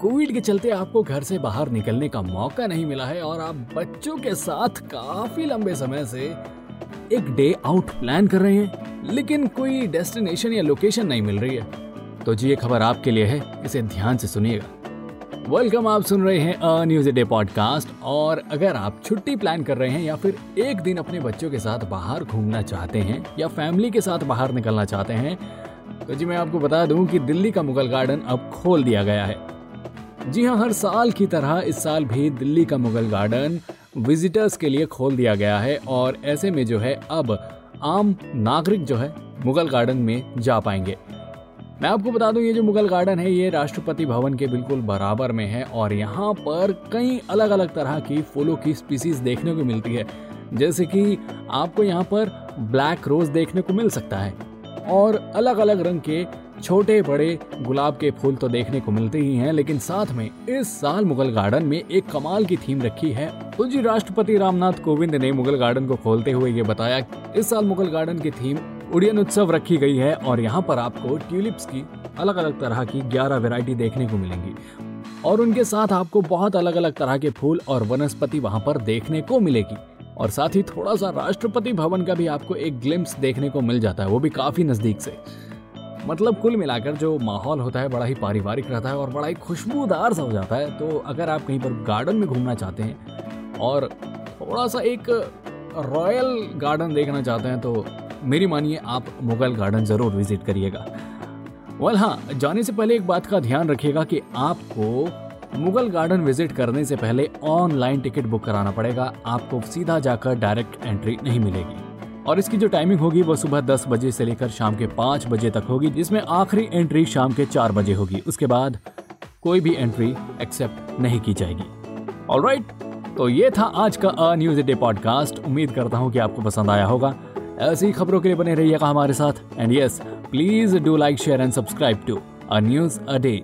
Covid के चलते आपको घर से बाहर निकलने का मौका नहीं मिला है और आप बच्चों के साथ काफ़ी लंबे समय से एक डे आउट प्लान कर रहे हैं, लेकिन कोई डेस्टिनेशन या लोकेशन नहीं मिल रही है। तो जी, ये खबर आपके लिए है, इसे ध्यान से सुनिएगा। वेलकम आप सुन रहे हैं अ न्यूज़ डे पॉडकास्ट और अगर आप छुट्टी प्लान कर रहे हैं या फिर एक दिन अपने बच्चों के साथ बाहर घूमना चाहते हैं या फैमिली के साथ बाहर निकलना चाहते हैं तो जी मैं आपको बता दूँ कि दिल्ली का मुगल गार्डन अब खोल दिया गया है। जी हाँ हर साल की तरह इस साल भी दिल्ली का मुगल गार्डन विजिटर्स के लिए खोल दिया गया है और ऐसे में जो है, अब आम नागरिक जो है, मुगल गार्डन में जा पाएँगे। मैं आपको बता दूँ, ये जो मुगल गार्डन है, ये राष्ट्रपति भवन के बिल्कुल बराबर में है और यहाँ पर कई अलग अलग तरह की फूलों की स्पीसीज देखने को मिलती है। जैसे कि आपको यहाँ पर ब्लैक रोज देखने को मिल सकता है और अलग अलग रंग के छोटे बड़े गुलाब के फूल तो देखने को मिलते ही हैं, लेकिन साथ में इस साल मुगल गार्डन में एक कमाल की थीम रखी है। तो जी, राष्ट्रपति रामनाथ कोविंद ने मुगल गार्डन को खोलते हुए ये बताया, इस साल मुगल गार्डन की थीम उड़ियन उत्सव रखी गई है और यहाँ पर आपको ट्यूलिप्स की अलग अलग तरह की 11 वैरायटी देखने को मिलेंगी। और उनके साथ आपको बहुत अलग अलग तरह के फूल और वनस्पति वहाँ पर देखने को मिलेगी। और साथ ही थोड़ा सा राष्ट्रपति भवन का भी आपको एक ग्लिम्स देखने को मिल जाता है, वो भी काफ़ी नज़दीक से। मतलब कुल मिलाकर जो माहौल होता है, बड़ा ही पारिवारिक रहता है और बड़ा ही खुशबूदार सा हो जाता है। तो अगर आप कहीं पर गार्डन में घूमना चाहते हैं और थोड़ा सा एक रॉयल गार्डन देखना चाहते हैं तो मेरी मानिए, आप मुगल गार्डन ज़रूर विज़िट करिएगा। वेल हाँ जाने से पहले एक बात का ध्यान रखिएगा कि आपको मुगल गार्डन विज़िट करने से पहले ऑनलाइन टिकट बुक कराना पड़ेगा। आपको सीधा जाकर डायरेक्ट एंट्री नहीं मिलेगी। और इसकी जो टाइमिंग होगी, वो सुबह 10 बजे से लेकर शाम के 5 बजे तक होगी, जिसमें आखिरी एंट्री शाम के चार बजे होगी। उसके बाद कोई भी एंट्री एक्सेप्ट नहीं की जाएगी। ऑलराइट तो ये था आज का अ न्यूज़ डे पॉडकास्ट। उम्मीद करता हूँ कि आपको पसंद आया होगा। ऐसी खबरों के लिए बने रहिएगा हमारे साथ। And yes please do like share and subscribe to a news a day